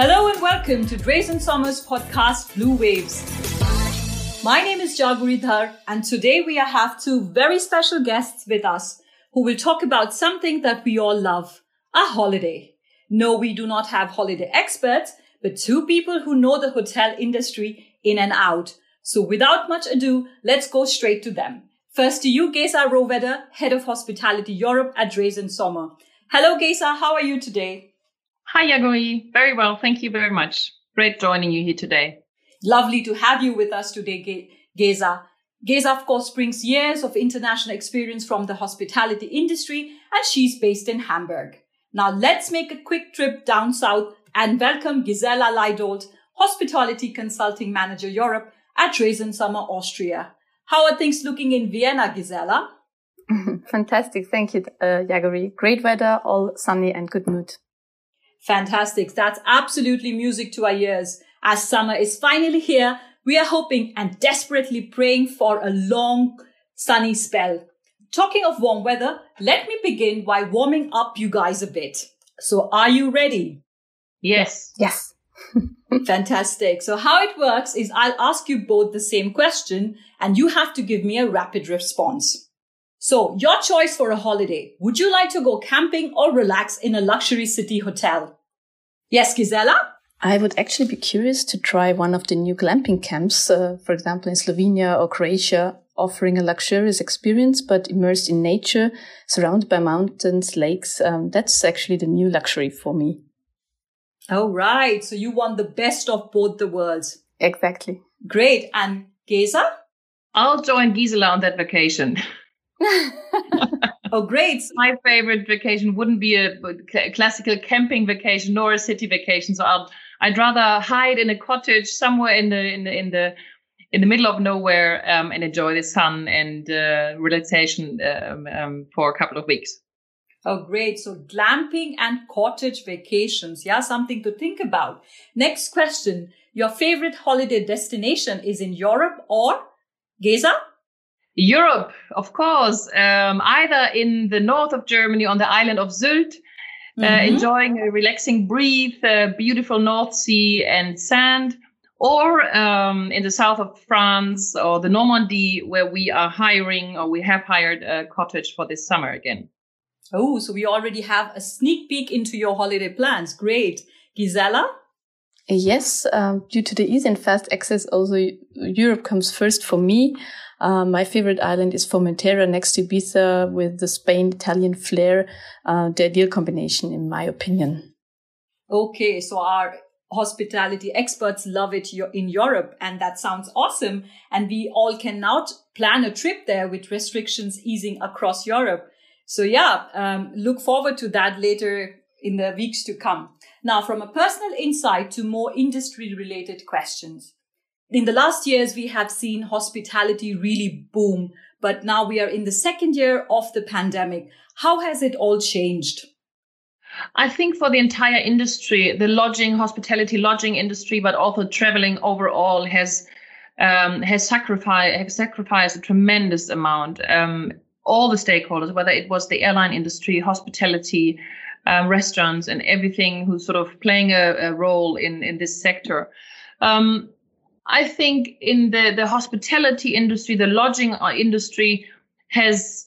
Hello and welcome to Drees & Sommer's podcast, Blue Waves. My name is Jaguri Dhar, and today we have two very special guests with us who will talk about something that we all love, a holiday. No, we do not have holiday experts, but two people who know the hotel industry in and out. So without much ado, let's go straight to them. First to you, Gesa Rohwedder, Head of Hospitality Europe at Drazen Sommer. Hello, Gesa. How are you today? Hi, Yagoi. Very well. Thank you very much. Great joining you here today. Lovely to have you with us today, Gesa. Gesa, of course, brings years of international experience from the hospitality industry, and she's based in Hamburg. Now let's make a quick trip down south and welcome Gisela Leidold, Hospitality Consulting Manager Europe at Drees & Sommer, Austria. How are things looking in Vienna, Gisela? Fantastic. Thank you, uh, Yagari. Great weather, all sunny and good mood. Fantastic. That's absolutely music to our ears. As summer is finally here, we are hoping and desperately praying for a long sunny spell. Talking of warm weather, let me begin by warming up you guys a bit. So are you ready? Yes. Yes. Fantastic. So how it works is I'll ask you both the same question and you have to give me a rapid response. So your choice for a holiday. Would you like to go camping or relax in a luxury city hotel? Yes, Gisela? I would actually be curious to try one of the new glamping camps, uh, for example, in Slovenia or Croatia, offering a luxurious experience, but immersed in nature, surrounded by mountains, lakes. Um, that's actually the new luxury for me. All right. So you want the best of both the worlds. Exactly. Great. And Gesa? I'll join Gisela on that vacation. oh, great. My favorite vacation wouldn't be a classical camping vacation nor a city vacation. So I'll, I'd rather hide in a cottage somewhere in the, in the, in the, in the middle of nowhere um, and enjoy the sun and uh, relaxation um, um, for a couple of weeks. Oh, great. So glamping and cottage vacations. Yeah, something to think about. Next question. Your favorite holiday destination is in Europe or Gesa? Europe, of course, um, either in the north of Germany on the island of Sylt, uh, mm-hmm. enjoying a relaxing breathe, uh, beautiful North Sea and sand, or um, in the south of France or the Normandy, where we are hiring or we have hired a cottage for this summer again. Oh, so we already have a sneak peek into your holiday plans. Great. Gisela? Yes, um, due to the easy and fast access, also Europe comes first for me. Uh, my favorite island is Formentera next to Ibiza with the Spain Italian flair, uh, the ideal combination, in my opinion. Okay, so our hospitality experts love it in Europe, and that sounds awesome. And we all can now plan a trip there with restrictions easing across Europe. So yeah, um, look forward to that later in the weeks to come. Now, from a personal insight to more industry related questions in the last years, we have seen hospitality really boom, but now we are in the second year of the pandemic. How has it all changed? I think for the entire industry, the lodging, hospitality lodging industry, but also traveling overall has um, has sacrificed have sacrificed a tremendous amount. Um, all the stakeholders, whether it was the airline industry, hospitality, um, restaurants, and everything who's sort of playing a, a role in in this sector. Um, I think in the, the hospitality industry, the lodging uh, industry has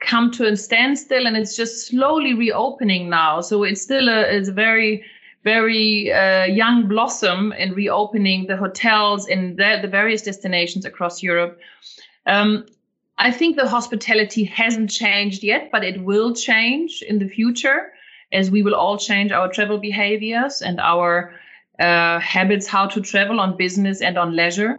come to a standstill and it's just slowly reopening now. So it's still a, it's a very, very uh, young blossom in reopening the hotels in the, the various destinations across Europe. Um, I think the hospitality hasn't changed yet, but it will change in the future as we will all change our travel behaviors and our uh, habits how to travel on business and on leisure.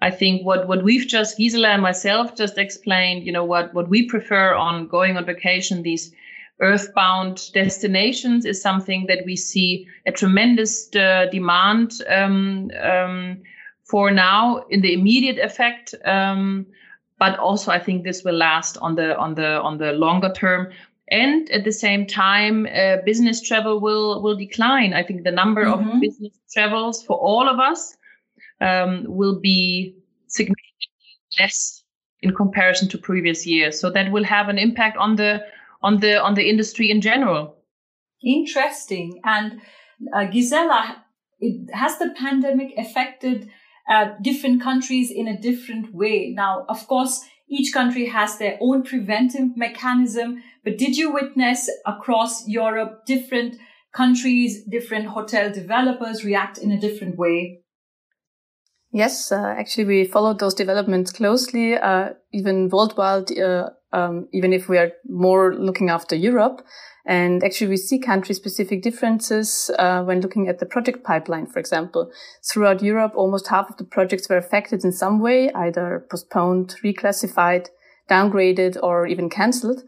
I think what what we've just Gisela and myself just explained, you know, what what we prefer on going on vacation, these earthbound destinations is something that we see a tremendous uh, demand um, um, for now in the immediate effect. Um, but also, I think this will last on the on the on the longer term and at the same time uh, business travel will will decline i think the number mm-hmm. of business travels for all of us um, will be significantly less in comparison to previous years so that will have an impact on the on the on the industry in general interesting and uh, gisela it, has the pandemic affected uh, different countries in a different way? Now, of course, each country has their own preventive mechanism, but did you witness across Europe different countries, different hotel developers react in a different way? Yes, uh, actually, we followed those developments closely, uh, even worldwide, uh, um, even if we are more looking after Europe. And actually, we see country specific differences uh, when looking at the project pipeline, for example. Throughout Europe, almost half of the projects were affected in some way, either postponed, reclassified, downgraded, or even cancelled.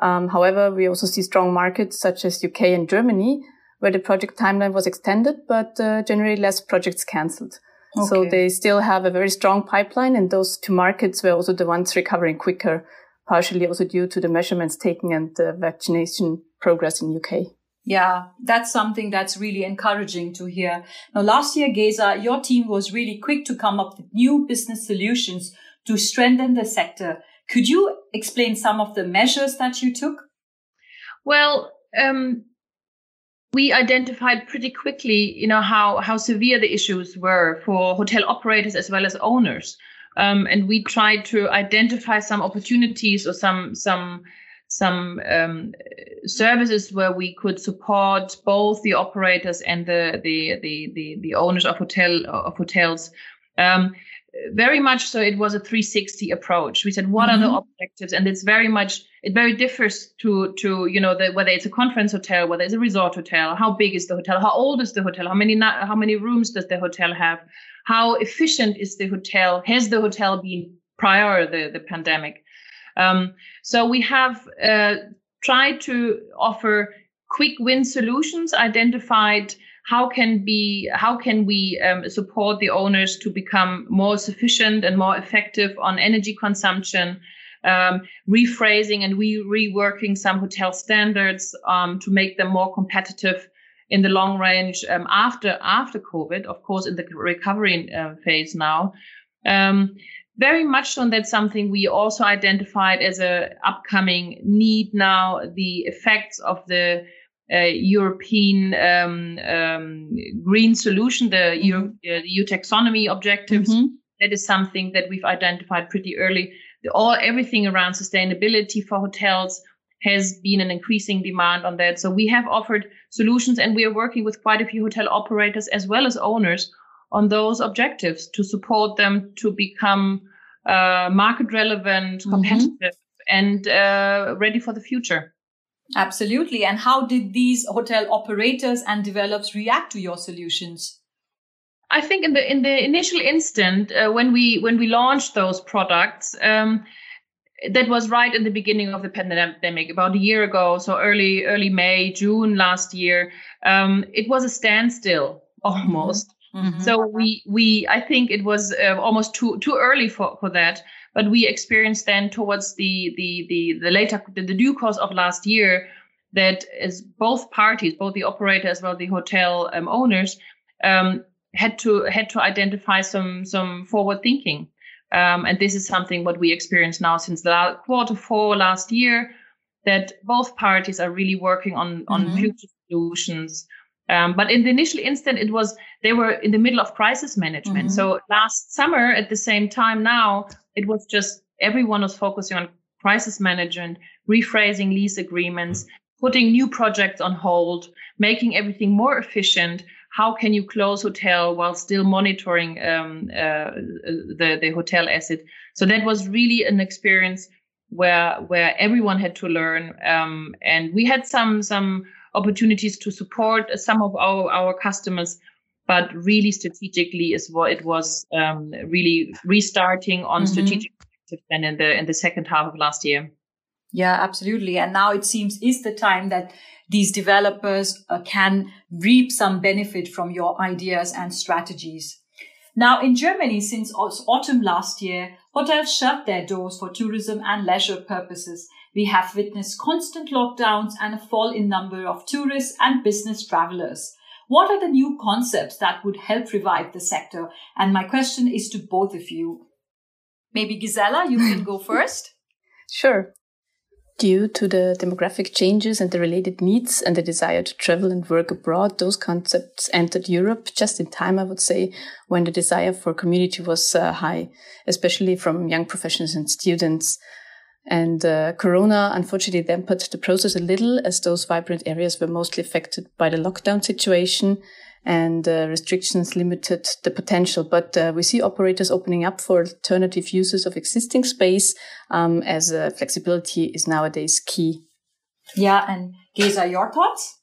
Um, however, we also see strong markets such as UK and Germany, where the project timeline was extended, but uh, generally less projects cancelled. Okay. So they still have a very strong pipeline, and those two markets were also the ones recovering quicker, partially also due to the measurements taken and the vaccination progress in UK. Yeah, that's something that's really encouraging to hear. Now, last year, Gesa, your team was really quick to come up with new business solutions to strengthen the sector. Could you explain some of the measures that you took? Well, um, we identified pretty quickly, you know, how how severe the issues were for hotel operators as well as owners, um, and we tried to identify some opportunities or some some some um, services where we could support both the operators and the the the the, the owners of hotel of hotels. Um, very much so it was a 360 approach we said what mm-hmm. are the mm-hmm. objectives and it's very much it very differs to to you know the, whether it's a conference hotel whether it's a resort hotel how big is the hotel how old is the hotel how many how many rooms does the hotel have how efficient is the hotel has the hotel been prior the the pandemic um, so we have uh, tried to offer quick win solutions identified how can be how can we um, support the owners to become more sufficient and more effective on energy consumption um, rephrasing and we reworking some hotel standards um, to make them more competitive in the long range um, after after covid of course in the recovery uh, phase now. Um, very much so that's something we also identified as a upcoming need now the effects of the European um, um, green solution, the, mm-hmm. EU, uh, the EU taxonomy objectives. Mm-hmm. That is something that we've identified pretty early. The, all everything around sustainability for hotels has been an increasing demand on that. So we have offered solutions, and we are working with quite a few hotel operators as well as owners on those objectives to support them to become uh, market relevant, mm-hmm. competitive, mm-hmm. and uh, ready for the future. Absolutely. And how did these hotel operators and developers react to your solutions? I think in the in the initial instant uh, when we when we launched those products, um, that was right in the beginning of the pandemic, about a year ago, so early early May June last year. Um, it was a standstill almost. Mm-hmm. So we we I think it was uh, almost too too early for for that. But we experienced then towards the the the, the later the, the due course of last year that as both parties, both the operator as well the hotel um, owners, um, had to had to identify some some forward thinking. Um, and this is something what we experience now since the quarter four last year, that both parties are really working on on mm-hmm. future solutions. Um, but in the initial instant, it was they were in the middle of crisis management. Mm-hmm. So last summer, at the same time now, it was just everyone was focusing on crisis management, rephrasing lease agreements, putting new projects on hold, making everything more efficient. How can you close hotel while still monitoring um, uh, the the hotel asset? So that was really an experience where where everyone had to learn, um, and we had some some opportunities to support some of our our customers but really strategically is what it was um, really restarting on mm-hmm. strategic then in the in the second half of last year. Yeah, absolutely. And now it seems is the time that these developers uh, can reap some benefit from your ideas and strategies. Now in Germany, since autumn last year, hotels shut their doors for tourism and leisure purposes. We have witnessed constant lockdowns and a fall in number of tourists and business travelers. What are the new concepts that would help revive the sector? And my question is to both of you. Maybe Gisela, you can go first. Sure. Due to the demographic changes and the related needs and the desire to travel and work abroad, those concepts entered Europe just in time, I would say, when the desire for community was uh, high, especially from young professionals and students. And uh, Corona unfortunately dampened the process a little as those vibrant areas were mostly affected by the lockdown situation and uh, restrictions limited the potential. But uh, we see operators opening up for alternative uses of existing space um, as uh, flexibility is nowadays key. Yeah, and Gesa, your thoughts?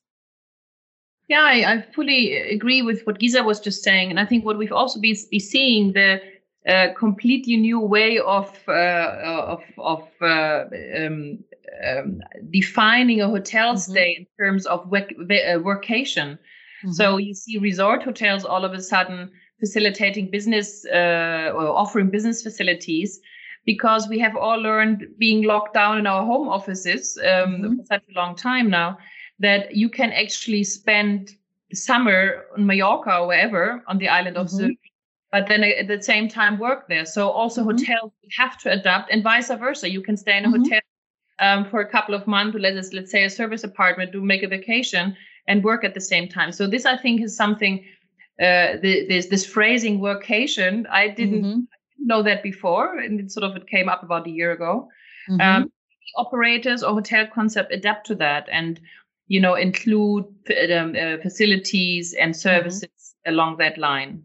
Yeah, I, I, fully agree with what Giza was just saying, and I think what we've also been be seeing the uh, completely new way of uh, of of uh, um, um, defining a hotel mm-hmm. stay in terms of work, workation. Mm-hmm. So you see resort hotels all of a sudden facilitating business uh, or offering business facilities because we have all learned being locked down in our home offices um, mm-hmm. for such a long time now that you can actually spend summer on Mallorca or wherever on the island of mm but then at the same time work there. So also mm-hmm. hotels have to adapt and vice versa. You can stay in a mm-hmm. hotel um, for a couple of months, let's let's say a service apartment to make a vacation, and work at the same time. So this, I think, is something. Uh, the, this this phrasing workation, I didn't mm-hmm. know that before, and it sort of it came up about a year ago. Mm-hmm. Um, operators or hotel concept adapt to that, and you know include um, uh, facilities and mm-hmm. services along that line.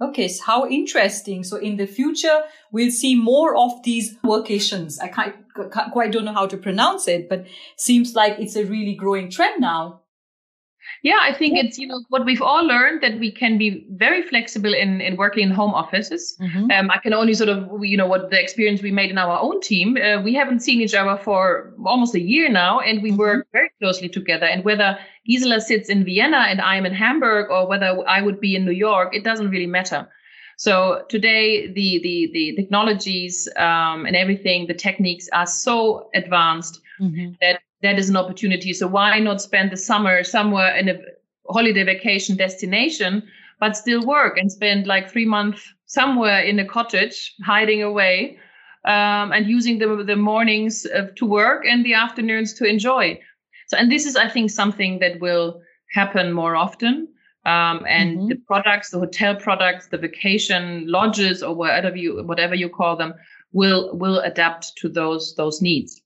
Okay, so how interesting. So in the future, we'll see more of these workations. I can't, can't, quite don't know how to pronounce it, but seems like it's a really growing trend now. Yeah, I think it's you know what we've all learned that we can be very flexible in in working in home offices. Mm-hmm. Um, I can only sort of you know what the experience we made in our own team. Uh, we haven't seen each other for almost a year now, and we mm-hmm. work very closely together. And whether Gisela sits in Vienna and I'm in Hamburg, or whether I would be in New York, it doesn't really matter. So today, the the the technologies um, and everything, the techniques are so advanced mm-hmm. that that is an opportunity. So why not spend the summer somewhere in a holiday vacation destination, but still work and spend like three months somewhere in a cottage, hiding away, um, and using the the mornings uh, to work and the afternoons to enjoy. So, and this is, I think, something that will happen more often. Um, and mm-hmm. the products, the hotel products, the vacation lodges, or whatever you whatever you call them, will will adapt to those those needs.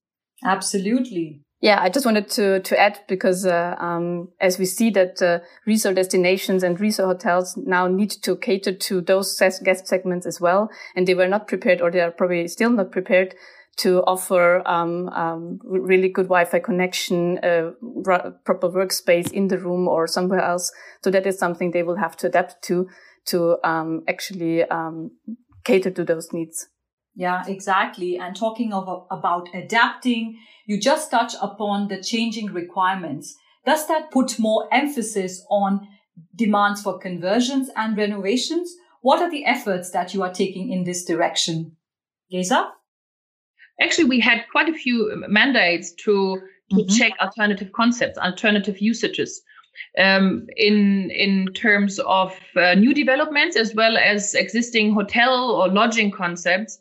Absolutely. Yeah, I just wanted to to add because uh, um, as we see that uh, resort destinations and resort hotels now need to cater to those guest segments as well, and they were not prepared, or they are probably still not prepared to offer um, um, really good Wi-Fi connection, uh, proper workspace in the room or somewhere else. So that is something they will have to adapt to to um, actually um, cater to those needs. Yeah, exactly. And talking of, about adapting, you just touch upon the changing requirements. Does that put more emphasis on demands for conversions and renovations? What are the efforts that you are taking in this direction? Gesa? Actually, we had quite a few mandates to, to mm-hmm. check alternative concepts, alternative usages. Um, in in terms of uh, new developments as well as existing hotel or lodging concepts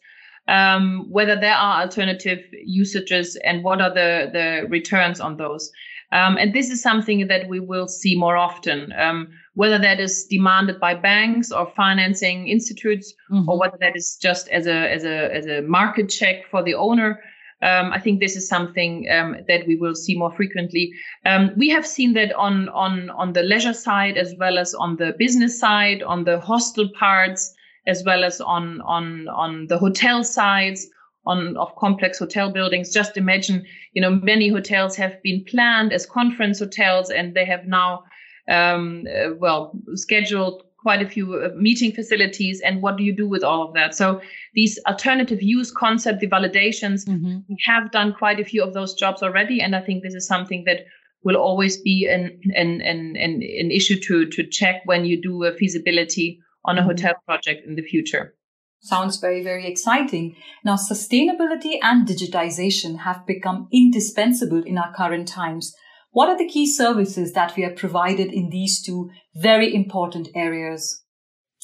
um, whether there are alternative usages and what are the, the returns on those. Um, and this is something that we will see more often, um, whether that is demanded by banks or financing institutes, mm-hmm. or whether that is just as a as a as a market check for the owner. Um, I think this is something um, that we will see more frequently. Um, we have seen that on on on the leisure side as well as on the business side, on the hostel parts as well as on on on the hotel sides on of complex hotel buildings. Just imagine you know many hotels have been planned as conference hotels and they have now um, uh, well scheduled quite a few uh, meeting facilities. And what do you do with all of that? So these alternative use concept the validations mm-hmm. we have done quite a few of those jobs already. And i think this is something that will always be an an an, an, an issue to to check when you do a feasibility on a hotel project in the future. Sounds very, very exciting. Now, sustainability and digitization have become indispensable in our current times. What are the key services that we have provided in these two very important areas?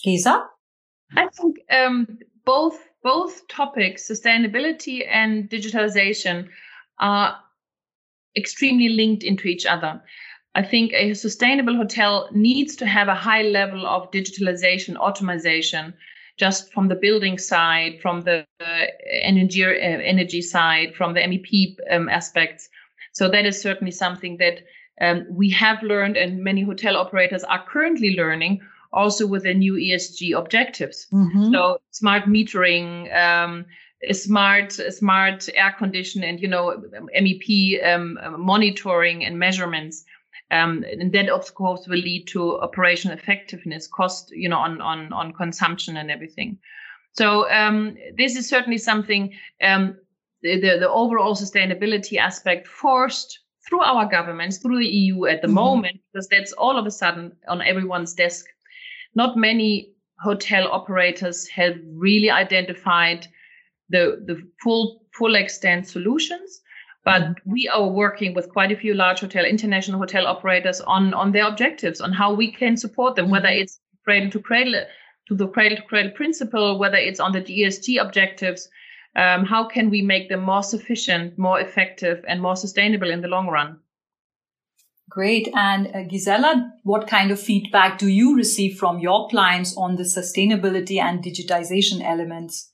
Gesa? I think um, both both topics, sustainability and digitalization, are extremely linked into each other. I think a sustainable hotel needs to have a high level of digitalization, automation, just from the building side, from the uh, energy, uh, energy side, from the MEP um, aspects. So that is certainly something that um, we have learned, and many hotel operators are currently learning, also with the new ESG objectives. Mm-hmm. So smart metering, um, smart smart air condition, and you know MEP um, monitoring and measurements. Um, and that of course will lead to operational effectiveness, cost, you know, on on on consumption and everything. So um, this is certainly something um, the, the, the overall sustainability aspect forced through our governments, through the EU at the mm-hmm. moment, because that's all of a sudden on everyone's desk. Not many hotel operators have really identified the the full full extent solutions. But we are working with quite a few large hotel, international hotel operators on on their objectives, on how we can support them, whether mm-hmm. it's cradle to cradle to the cradle to cradle principle, whether it's on the ESG objectives. Um, how can we make them more sufficient, more effective, and more sustainable in the long run? Great. And uh, Gisela, what kind of feedback do you receive from your clients on the sustainability and digitization elements?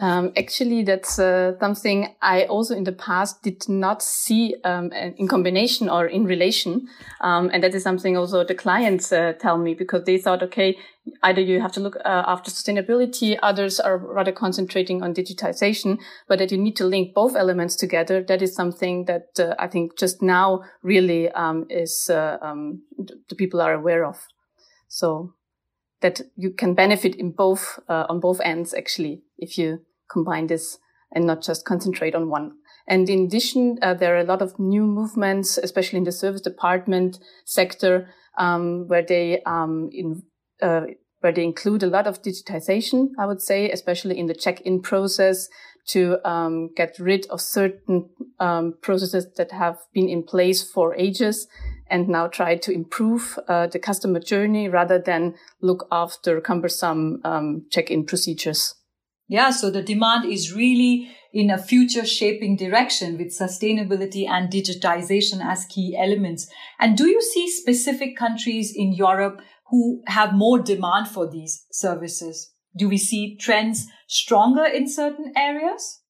Um, actually, that's uh, something I also in the past did not see um, in combination or in relation. Um, and that is something also the clients uh, tell me because they thought, okay, either you have to look uh, after sustainability, others are rather concentrating on digitization, but that you need to link both elements together. That is something that uh, I think just now really um, is uh, um, the people are aware of. So that you can benefit in both uh, on both ends actually if you combine this and not just concentrate on one. And in addition, uh, there are a lot of new movements, especially in the service department sector, um, where they um, in, uh, where they include a lot of digitization. I would say, especially in the check-in process, to um, get rid of certain um, processes that have been in place for ages, and now try to improve uh, the customer journey rather than look after cumbersome um, check-in procedures. Yeah. So the demand is really in a future shaping direction with sustainability and digitization as key elements. And do you see specific countries in Europe who have more demand for these services? Do we see trends stronger in certain areas?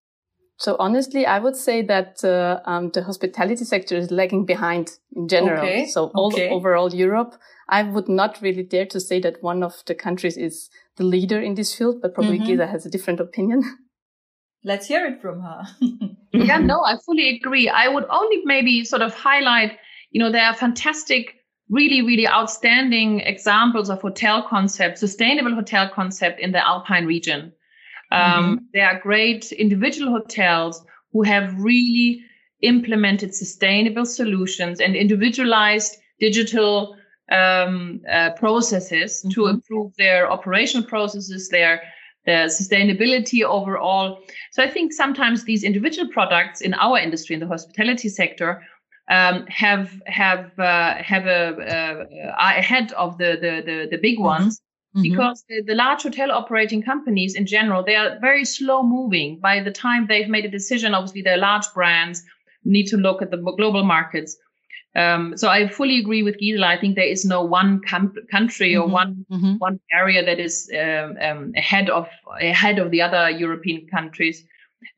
So honestly, I would say that uh, um, the hospitality sector is lagging behind in general. Okay. So all, okay. overall Europe, I would not really dare to say that one of the countries is the leader in this field, but probably mm-hmm. has a different opinion. Let's hear it from her. yeah, no, I fully agree. I would only maybe sort of highlight, you know, there are fantastic, really, really outstanding examples of hotel concept, sustainable hotel concept in the Alpine region. Um, mm-hmm. There are great individual hotels who have really implemented sustainable solutions and individualized digital um, uh, processes mm-hmm. to improve their operational processes, their their sustainability overall. So I think sometimes these individual products in our industry, in the hospitality sector, um, have have uh, have a uh, are ahead of the the the, the big mm-hmm. ones. Mm-hmm. Because the, the large hotel operating companies in general, they are very slow moving. By the time they've made a decision, obviously they're large brands, need to look at the global markets. Um, so I fully agree with Gisela. I think there is no one com- country or mm-hmm. one mm-hmm. one area that is um, um, ahead of ahead of the other European countries.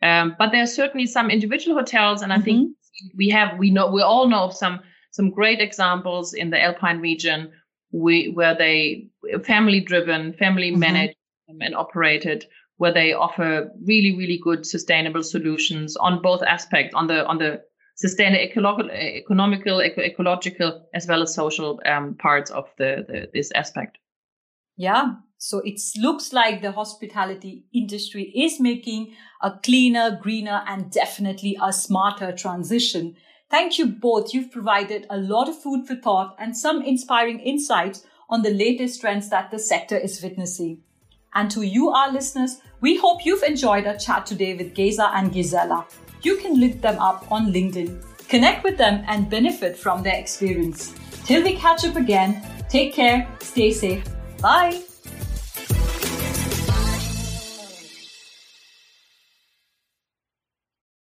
Um, but there are certainly some individual hotels, and I mm-hmm. think we have we know we all know of some some great examples in the Alpine region we, where they family driven, family mm-hmm. managed and operated where they offer really really good sustainable solutions on both aspects on the on the sustainable, ecological, economical, ecological, as well as social um, parts of the, the, this aspect. Yeah. So it looks like the hospitality industry is making a cleaner, greener, and definitely a smarter transition. Thank you both. You've provided a lot of food for thought and some inspiring insights on the latest trends that the sector is witnessing. And to you, our listeners, we hope you've enjoyed our chat today with Gesa and Gisela you can look them up on LinkedIn. Connect with them and benefit from their experience. Till we catch up again, take care, stay safe. Bye.